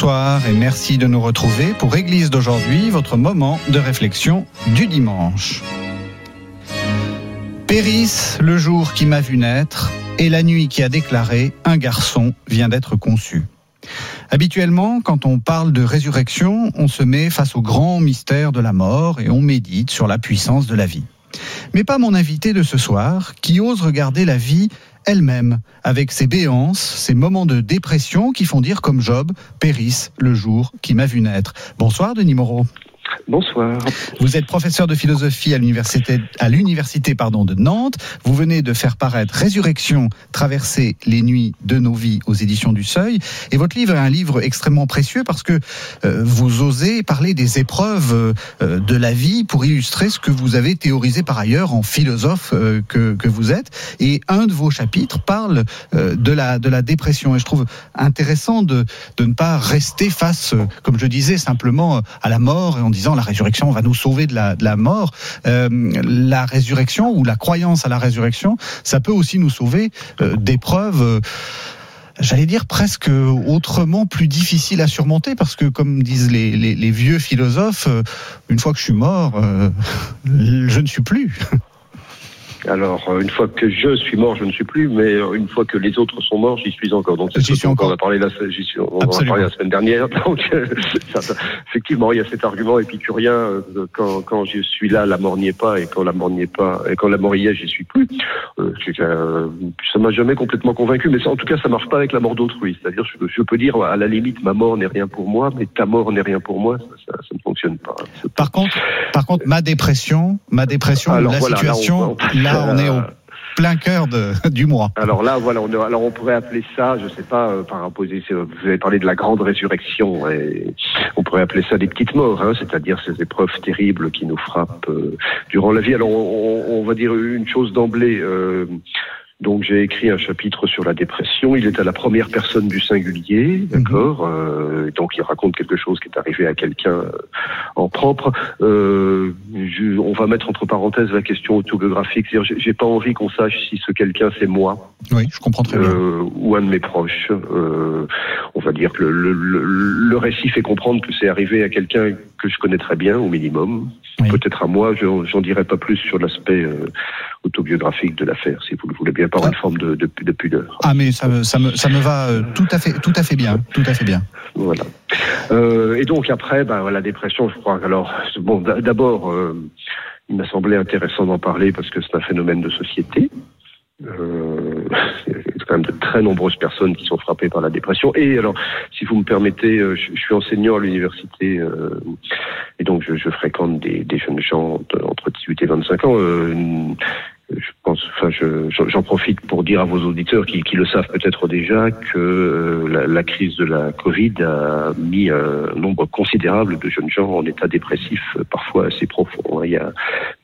Bonsoir et merci de nous retrouver pour Église d'aujourd'hui, votre moment de réflexion du dimanche. Périsse le jour qui m'a vu naître et la nuit qui a déclaré un garçon vient d'être conçu. Habituellement, quand on parle de résurrection, on se met face au grand mystère de la mort et on médite sur la puissance de la vie. Mais pas mon invité de ce soir, qui ose regarder la vie elle-même, avec ses béances, ses moments de dépression qui font dire comme Job, périsse le jour qui m'a vu naître. Bonsoir Denis Moreau. Bonsoir. Vous êtes professeur de philosophie à l'université de Nantes. Vous venez de faire paraître Résurrection, traverser les nuits de nos vies aux éditions du Seuil. Et votre livre est un livre extrêmement précieux parce que euh, vous osez parler des épreuves euh, de la vie pour illustrer ce que vous avez théorisé par ailleurs en philosophe euh, que, vous êtes. Et un de vos chapitres parle de la dépression. Et je trouve intéressant de de ne pas rester face, comme je disais, simplement à la mort et en disant la résurrection va nous sauver de la, mort. Euh, la résurrection ou la croyance à la résurrection, ça peut aussi nous sauver euh, d'épreuves. Euh, J'allais dire presque autrement plus difficiles à surmonter parce que, comme disent les, vieux philosophes, euh, une fois que je suis mort, je ne suis plus. Alors, euh, une fois que je suis mort, je ne suis plus, mais euh, une fois que les autres sont morts, j'y suis encore. Donc, c'est J'y ce suis encore. On a parlé la, j'y suis- on en a Absolument. parlé la semaine dernière. Donc, euh, ça- ça- effectivement, il y a cet argument épicurien quand, quand je suis là, la mort n'y est pas, et quand la mort n'y est pas, et quand la mort y est, j'y suis plus. Euh, euh, ça m'a jamais complètement convaincu, mais ça, en tout cas, ça marche pas avec la mort d'autrui. C'est-à-dire, je, je peux dire à la limite, ma mort n'est rien pour moi, mais ta mort n'est rien pour moi. Ça, ne fonctionne pas. Par contre, par contre, ma dépression, ma dépression, Alors, la voilà, là, situation, on- là, on est au plein cœur de, du mois. Alors là, voilà, on, alors on pourrait appeler ça, je sais pas, euh, par opposition, vous avez parlé de la grande résurrection, et on pourrait appeler ça des petites morts, hein, c'est-à-dire ces épreuves terribles qui nous frappent euh, durant la vie. Alors on, on- on va dire une chose d'emblée. euh, donc j'ai écrit un chapitre sur la dépression. Il est à la première personne du singulier, d'accord. euh, donc il raconte quelque chose qui est arrivé à quelqu'un euh, en propre. Euh, je- on va mettre entre parenthèses la question autobiographique. J'ai pas envie qu'on sache si ce quelqu'un c'est moi Oui, je comprends très bien. euh, ou un de mes proches. Euh, on va dire que le, le, le, le récit fait comprendre que c'est arrivé à quelqu'un que je connais très bien, au minimum. Oui. Peut-être à moi, je- j'en dirai pas plus sur l'aspect euh, autobiographique de l'affaire, si vous le voulez bien, par Ah. une forme de, de, de pudeur. Ah mais ça, me- ça me ça me va euh, tout à fait tout à fait bien tout à fait bien. Voilà. Euh, et donc après, ben, la dépression, je crois. Alors, bon, d'abord, il m'a semblé intéressant d'en parler parce que c'est un phénomène de société. Euh, il quand même de très nombreuses personnes qui sont frappées par la dépression. Et alors, si vous me permettez, euh, je, suis enseignant à l'université euh, et donc je, je fréquente des, des jeunes gens entre 18 et 25 ans. Euh, je enfin, je- j'en profite pour dire à vos auditeurs qui, le savent peut-être déjà que euh, la, crise de la Covid a mis un nombre considérable de jeunes gens en état dépressif, euh, parfois assez profond. hein. Il y a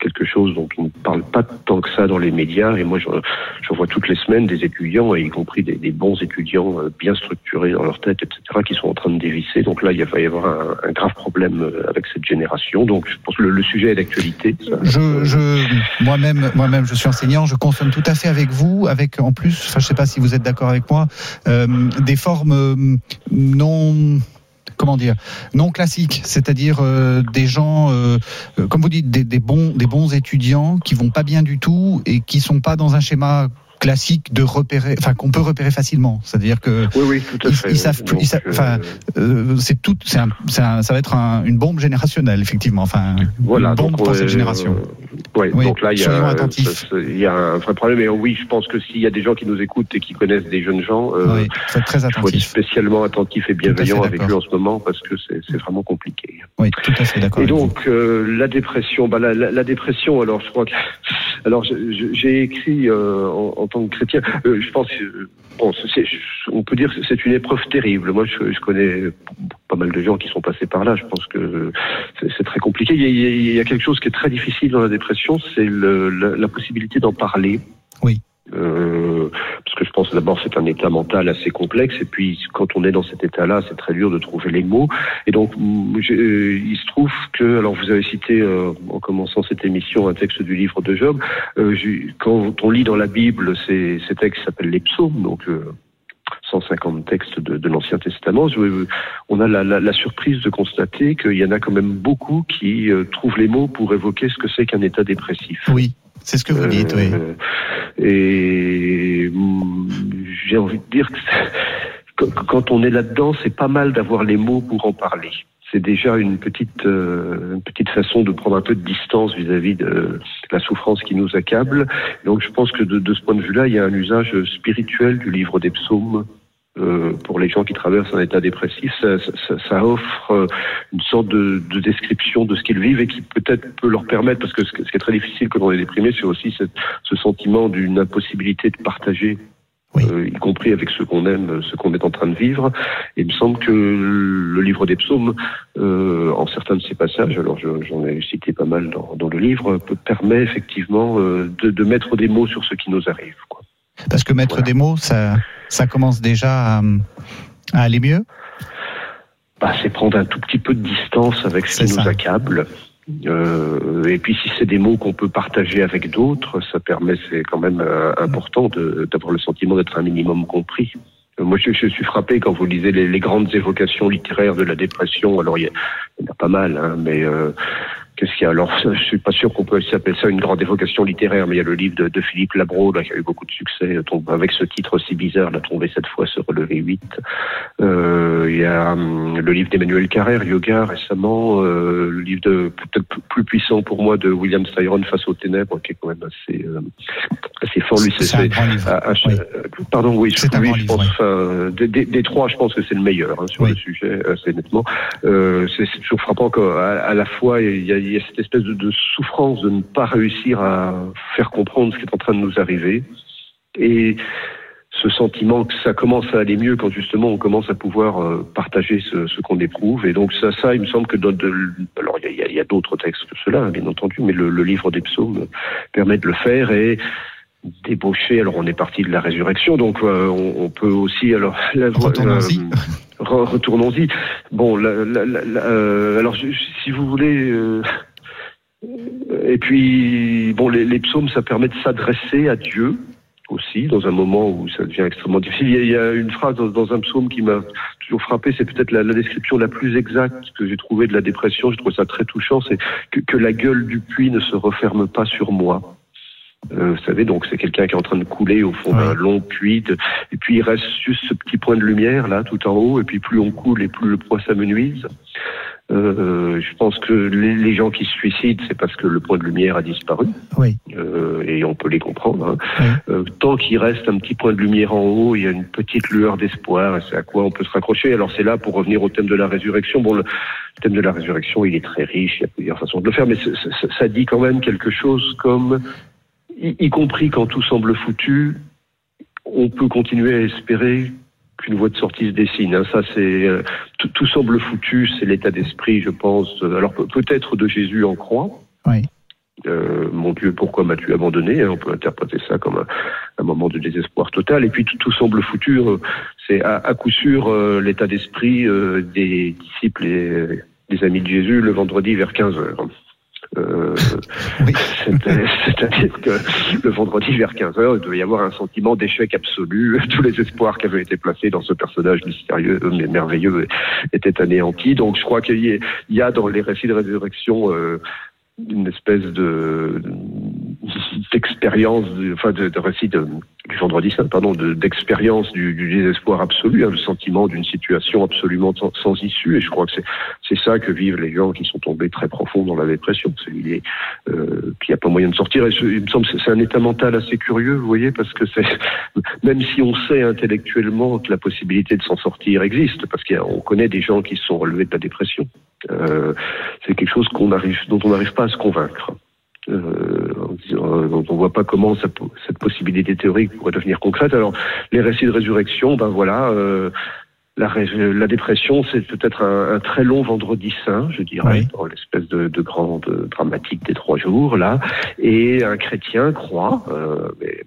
quelque chose dont on ne parle pas tant que ça dans les médias, et moi j'en vois toutes les semaines des étudiants, et y compris des, bons étudiants euh, bien structurés dans leur tête, etc., qui sont en train de dévisser. Donc là, il va y avoir un, grave problème euh, avec cette génération. Donc je pense que le, sujet est d'actualité. Je, je moi-même moi-même je suis enseignant, je consomme tout à fait avec vous, avec en plus, enfin je sais pas si vous êtes d'accord avec moi, euh, des formes euh, non comment dire non classiques, c'est-à-dire euh, des gens, euh, euh, comme vous dites, des, des bons des bons étudiants qui vont pas bien du tout et qui sont pas dans un schéma classique de repérer, enfin qu'on peut repérer facilement. C'est-à-dire que oui, oui, tout à ils, fait. ils savent, ils savent- enfin, c'est tout, c'est ça va être un- une bombe générationnelle, effectivement. Enfin, Voilà, une bombe donc, pour cette génération. Ouais, Oui, donc là, il y, a, il y un vrai problème. Et oui, je pense que s'il y a des gens qui nous écoutent et qui connaissent des jeunes gens, euh, oui, très il faut être spécialement attentif et bienveillant avec eux en ce moment parce que c'est vraiment compliqué. Oui, tout à fait d'accord. Et donc euh, la dépression, bah, la, la- la dépression. Alors je crois que, alors j'ai écrit euh, en, en tant que chrétien. euh, je pense, bon, on peut dire que c'est une épreuve terrible. Moi, je, je connais pas mal de gens qui sont passés par là. Je pense que c'est très compliqué. Il y, a, il y quelque chose qui est très difficile dans la dépression, c'est la, la possibilité d'en parler. Oui. Euh, parce que je pense d'abord c'est un état mental assez complexe et puis quand on est dans cet état-là c'est très dur de trouver les mots. Et donc mm, euh, il se trouve que alors vous avez cité euh, en commençant cette émission un texte du livre de Job. Euh, quand on lit dans la Bible ces, ces textes s'appellent les psaumes donc euh, 150 textes de, l'Ancien Testament, on a la, surprise de constater qu'il y en a quand même beaucoup qui trouvent les mots pour évoquer ce que c'est qu'un état dépressif. Oui, c'est ce que vous dites. Oui. Euh, Et hum, j'ai envie de dire que quand- on est là-dedans, c'est pas mal d'avoir les mots pour en parler. C'est déjà une petite, euh, une petite façon de prendre un peu de distance vis-à-vis de la souffrance qui nous accable. Donc je pense que de ce point de vue-là, il y a un usage spirituel du livre des psaumes. Euh, pour les gens qui traversent un état dépressif, ça, ça- ça offre euh, une sorte de, de description de ce qu'ils vivent et qui peut-être peut leur permettre, parce que ce, ce qui est très difficile quand on est déprimé, c'est aussi cette- ce sentiment d'une impossibilité de partager, Oui. euh, y compris avec ceux qu'on aime, ce qu'on est en train de vivre. Et il me semble que le livre des psaumes, euh, en certains de ses passages, alors je- j'en ai cité pas mal dans, dans le livre, peut, permet effectivement de, de mettre des mots sur ce qui nous arrive. Quoi. Parce que mettre Voilà. des mots, ça, ça commence déjà à, à aller mieux. Bah, c'est prendre un tout petit peu de distance avec ce qui nous accable. Euh, et puis si c'est des mots qu'on peut partager avec d'autres, ça permet, c'est quand même euh, important d'avoir le sentiment d'être un minimum compris. Euh, Moi, je, je suis frappé quand vous lisez les, les grandes évocations littéraires de la dépression. Alors, il y, en a pas mal, hein, mais qu'est-ce qu'il y a Alors, je suis pas sûr qu'on peut s'appeler ça une grande évocation littéraire, mais il y a le livre de, de Philippe Labro, là, qui a eu beaucoup de succès, euh, avec ce titre aussi bizarre, la tomber cette fois, se relever 8. Euh, il y a hum, le livre d'Emmanuel Carrère, Yoga, récemment, euh, le livre de peut-être plus puissant pour moi de William Styron, Face aux ténèbres, qui est quand même assez, euh, assez fort. Lui, c'est, un grand livre. Oui. Pardon, oui, un lui, grand je livre, pense, enfin, des, des- des trois, je pense que c'est le meilleur hein, sur Oui. le sujet, assez nettement. C'est c'est toujours frappant qu'à à la fois, il y, a, il y a cette espèce de, souffrance de ne pas réussir à faire comprendre ce qui est en train de nous arriver. Et ce sentiment que ça commence à aller mieux quand justement on commence à pouvoir euh, partager ce, qu'on éprouve. Et donc ça, ça, il me semble que de, alors il y a d'autres textes que cela, hein, bien entendu, mais le, le livre des psaumes permet de le faire et débaucher. Alors on est parti de la résurrection, donc euh, on, on peut aussi alors la, Retournons-y. euh, re- retournons-y. Bon, la- la- euh, alors si vous voulez. euh, et puis, bon, les, les psaumes, ça permet de s'adresser à Dieu aussi, dans un moment où ça devient extrêmement difficile. Il y a, il y a une phrase dans, dans un psaume qui m'a toujours frappé, c'est peut-être la, la description la plus exacte que j'ai trouvée de la dépression. Je trouve ça très touchant, c'est que, que la gueule du puits ne se referme pas sur moi. Euh, vous savez, donc c'est quelqu'un qui est en train de couler au fond d'un long puits, de- et puis il reste juste ce petit point de lumière là, tout en haut, et puis plus on coule et plus le poids s'amenuise. Euh, je pense que les, les gens qui se suicident, c'est parce que le point de lumière a disparu, Oui. euh, et on peut les comprendre. hein. Oui. Euh, tant qu'il reste un petit point de lumière en haut, il y a une petite lueur d'espoir, et c'est à quoi on peut se raccrocher. Alors c'est là pour revenir au thème de la résurrection. Bon, le thème de la résurrection, il est très riche, il y a plusieurs façons de le faire, mais ça dit quand même quelque chose comme, y, y compris quand tout semble foutu, on peut continuer à espérer qu'une voie de sortie se dessine. hein. Ça, c'est euh, tout, semble foutu, c'est l'état d'esprit, je pense. Alors pe- peut-être de Jésus en croix. Oui. Euh, mon Dieu, pourquoi m'as-tu abandonné hein, On peut interpréter ça comme un, un moment de désespoir total. Et puis tout, tout semble foutu. euh, C'est à, à coup sûr euh, l'état d'esprit euh, des disciples et des amis de Jésus le vendredi vers 15 heures. Euh, Oui. c'est- C'est-à-dire que le vendredi vers 15 heures, il devait y avoir un sentiment d'échec absolu. Tous les espoirs qui avaient été placés dans ce personnage mystérieux mais merveilleux étaient anéantis. Donc je crois qu'il y, a- il y a dans les récits de résurrection euh, une espèce de d'expérience, enfin de, récit du vendredi saint, pardon, d'expérience du, désespoir absolu, hein, le sentiment d'une situation absolument sans, issue. Et je crois que c'est ça que vivent les gens qui sont tombés très profond dans la dépression. L'idée euh, qu'il n'y a pas moyen de sortir. Et il me semble que c'est un état mental assez curieux, vous voyez, parce que c'est même si on sait intellectuellement que la possibilité de s'en sortir existe, parce qu'on connaît des gens qui se sont relevés de la dépression. Euh, c'est quelque chose qu'on arrive, dont on n'arrive pas à se convaincre. Euh, on ne voit pas comment ça, cette possibilité théorique pourrait devenir concrète. Alors, les récits de résurrection, ben voilà, euh, la, la, dépression, c'est peut-être un, un, très long vendredi saint, je dirais, dans l'espèce de, de, grande dramatique des trois jours, là. Et un chrétien croit, euh, mais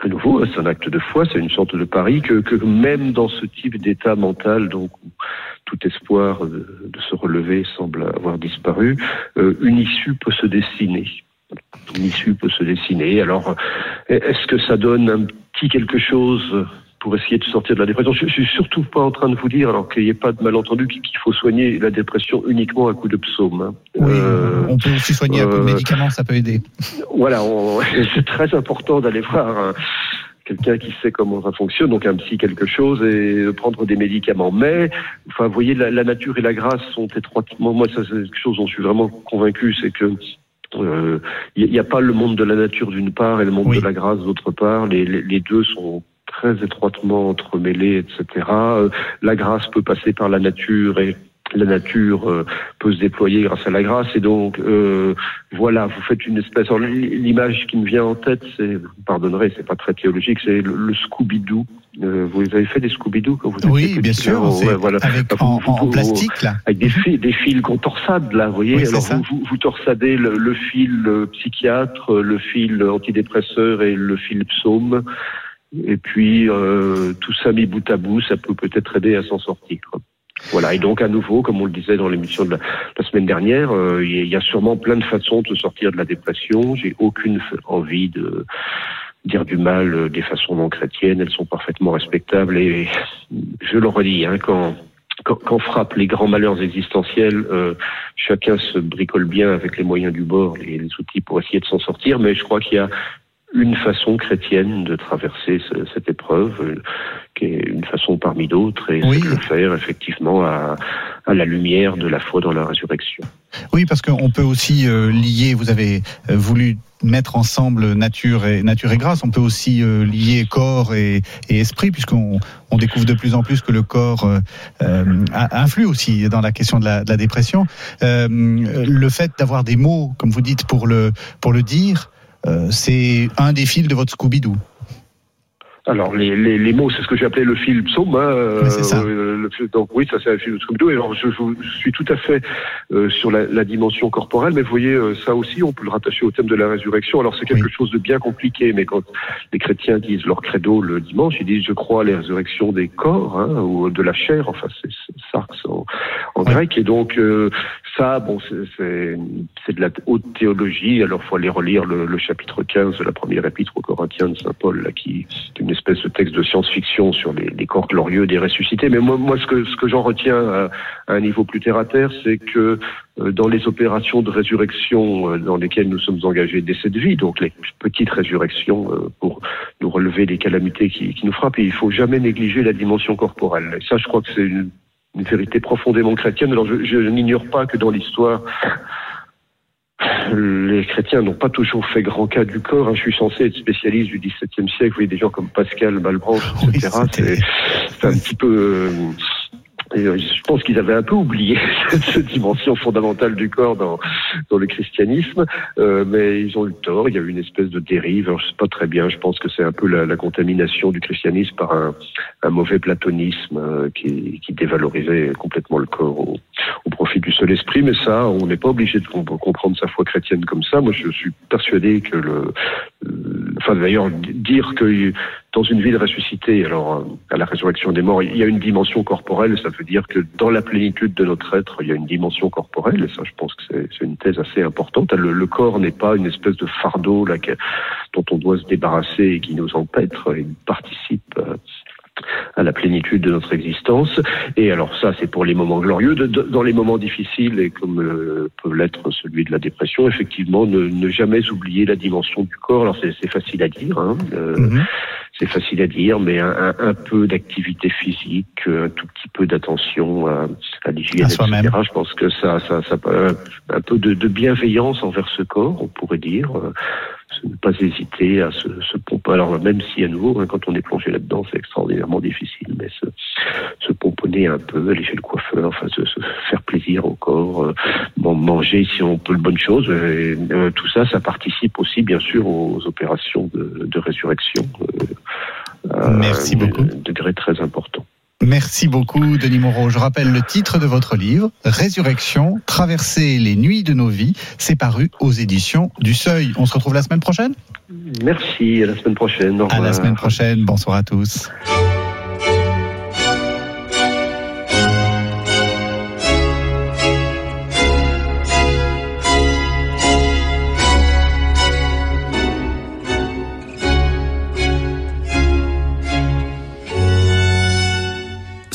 à nouveau, c'est un acte de foi, c'est une sorte de pari que, que même dans ce type d'état mental, donc où tout espoir de, se relever semble avoir disparu, euh, une issue peut se dessiner une issue peut se dessiner. Alors, est-ce que ça donne un petit quelque chose pour essayer de sortir de la dépression. Je, suis surtout pas en train de vous dire, alors qu'il n'y ait pas de malentendu, qu'il faut soigner la dépression uniquement à coup de psaume. Hein. Oui, euh, on peut aussi soigner à coup de euh, médicaments, ça peut aider. Voilà, c'est très important d'aller voir hein, quelqu'un qui sait comment ça fonctionne, donc un psy quelque chose, et prendre des médicaments. Mais, enfin, vous voyez, la, la nature et la grâce sont étroitement. Moi, ça, c'est quelque chose dont je suis vraiment convaincu, c'est que il euh, n'y a pas le monde de la nature d'une part et le monde de la grâce d'autre part. Les, les, les, deux sont très étroitement entremêlés, etc. Euh, la grâce peut passer par la nature et la nature euh, peut se déployer grâce à la grâce. Et donc, euh, voilà, vous faites une espèce. L'image qui me vient en tête, c'est, vous pardonnerez, c'est pas très théologique, c'est le, Scooby-Doo. Euh, vous avez fait des Scooby-Doo quand vous Oui, bien sûr. voilà. Avec, en, plastique, là. Avec des fils, des fils qu'on torsade, là, vous voyez. Alors, vous, vous, torsadez le, le fil psychiatre, le fil antidépresseur et le fil psaume. Et puis, tout ça mis bout à bout, ça peut peut-être aider à s'en sortir. Voilà, et donc à nouveau, comme on le disait dans l'émission de la, semaine dernière, euh, il y a sûrement plein de façons de sortir de la dépression. J'ai aucune envie de dire du mal euh, des façons non chrétiennes, elles sont parfaitement respectables et je le redis, hein, quand quand, frappent les grands malheurs existentiels, euh, chacun se bricole bien avec les moyens du bord, les, les outils pour essayer de s'en sortir, mais je crois qu'il y a une façon chrétienne de traverser cette épreuve, euh, qui est une façon parmi d'autres, et oui. de le faire effectivement à, à, la lumière de la foi dans la résurrection. Oui, parce qu'on peut aussi euh, lier, vous avez euh, voulu mettre ensemble nature et nature et grâce. On peut aussi euh, lier corps et, et esprit, puisqu'on on découvre de plus en plus que le corps euh, influe aussi dans la question de la, de la dépression. Le fait d'avoir des mots, comme vous dites, pour le pour le dire, c'est un des fils de votre Scooby-Doo. Alors les, les, les mots, c'est ce que j'ai appelé le fil psaume. Hein, euh, le, donc oui, ça c'est un fil de Scooby-Doo. Et alors je, je, suis tout à fait euh, sur la, la, dimension corporelle, mais vous voyez euh, ça aussi, on peut le rattacher au thème de la résurrection. Alors c'est quelque oui. chose de bien compliqué, mais quand les chrétiens disent leur credo le dimanche, ils disent je crois à la résurrection des corps hein, ou de la chair. Enfin c'est sarx en, en oui. grec. Et donc euh, ça, bon, c'est de la haute théologie. Alors faut aller relire le, le, chapitre 15 de la première épître aux Corinthiens de saint Paul, là, qui est une espèce de texte de science-fiction sur les, les, corps glorieux des ressuscités. Mais moi, moi ce que, ce que j'en retiens à, un niveau plus terre à terre, c'est que euh, dans les opérations de résurrection euh, dans lesquelles nous sommes engagés dès cette vie, donc les petites résurrections euh, pour nous relever des calamités qui, nous frappent, et il faut jamais négliger la dimension corporelle. Ça, je crois que c'est une, vérité profondément chrétienne. Alors je n'ignore pas que dans l'histoire, les chrétiens n'ont pas toujours fait grand cas du corps. Hein. Je suis censé être spécialiste du XVIIe siècle. Vous voyez des gens comme Pascal, Malebranche, etc. Oui, c'est un petit peu. Euh, je pense qu'ils avaient un peu oublié cette dimension fondamentale du corps dans, le christianisme, euh, mais ils ont eu tort. Il y a eu une espèce de dérive. Alors, je sais pas très bien. Je pense que c'est un peu la, contamination du christianisme par un, mauvais platonisme euh, qui, dévalorisait complètement le corps au profit du seul esprit. Mais ça, on n'est pas obligé de comprendre sa foi chrétienne comme ça. Moi, je suis persuadé que le, enfin d'ailleurs dire que dans une ville ressuscitée, alors à la résurrection des morts, il y a une dimension corporelle, ça veut dire que dans la plénitude de notre être, il y a une dimension corporelle, et ça je pense que c'est une thèse assez importante. Le, corps n'est pas une espèce de fardeau dont on doit se débarrasser et qui nous empêtre, il participe à la plénitude de notre existence. Et alors ça, c'est pour les moments glorieux. dans les moments difficiles, et comme euh, peut l'être celui de la dépression, effectivement, ne, jamais oublier la dimension du corps. Alors c'est facile à dire. Hein, euh, mhm c'est facile à dire, mais un, un, peu d'activité physique, un tout petit peu d'attention à, à l'hygiène, etc. Je pense que ça, ça, ça, un peu de, de bienveillance envers ce corps, on pourrait dire ne pas hésiter à se, se pomper. Alors même si à nouveau, hein, quand on est plongé là-dedans, c'est extraordinairement difficile, mais se, se pomponner un peu, aller chez le coiffeur, enfin se, se faire plaisir au corps, euh, manger si on peut le bonne chose, et, euh, tout ça, ça participe aussi bien sûr aux opérations de, de résurrection. Euh, Merci beaucoup. Un degré très important. Merci beaucoup, Denis Moreau. Je rappelle le titre de votre livre, Résurrection, traverser les nuits de nos vies. C'est paru aux éditions du Seuil. On se retrouve la semaine prochaine? Merci, à la semaine prochaine. À la semaine prochaine. Bonsoir à tous.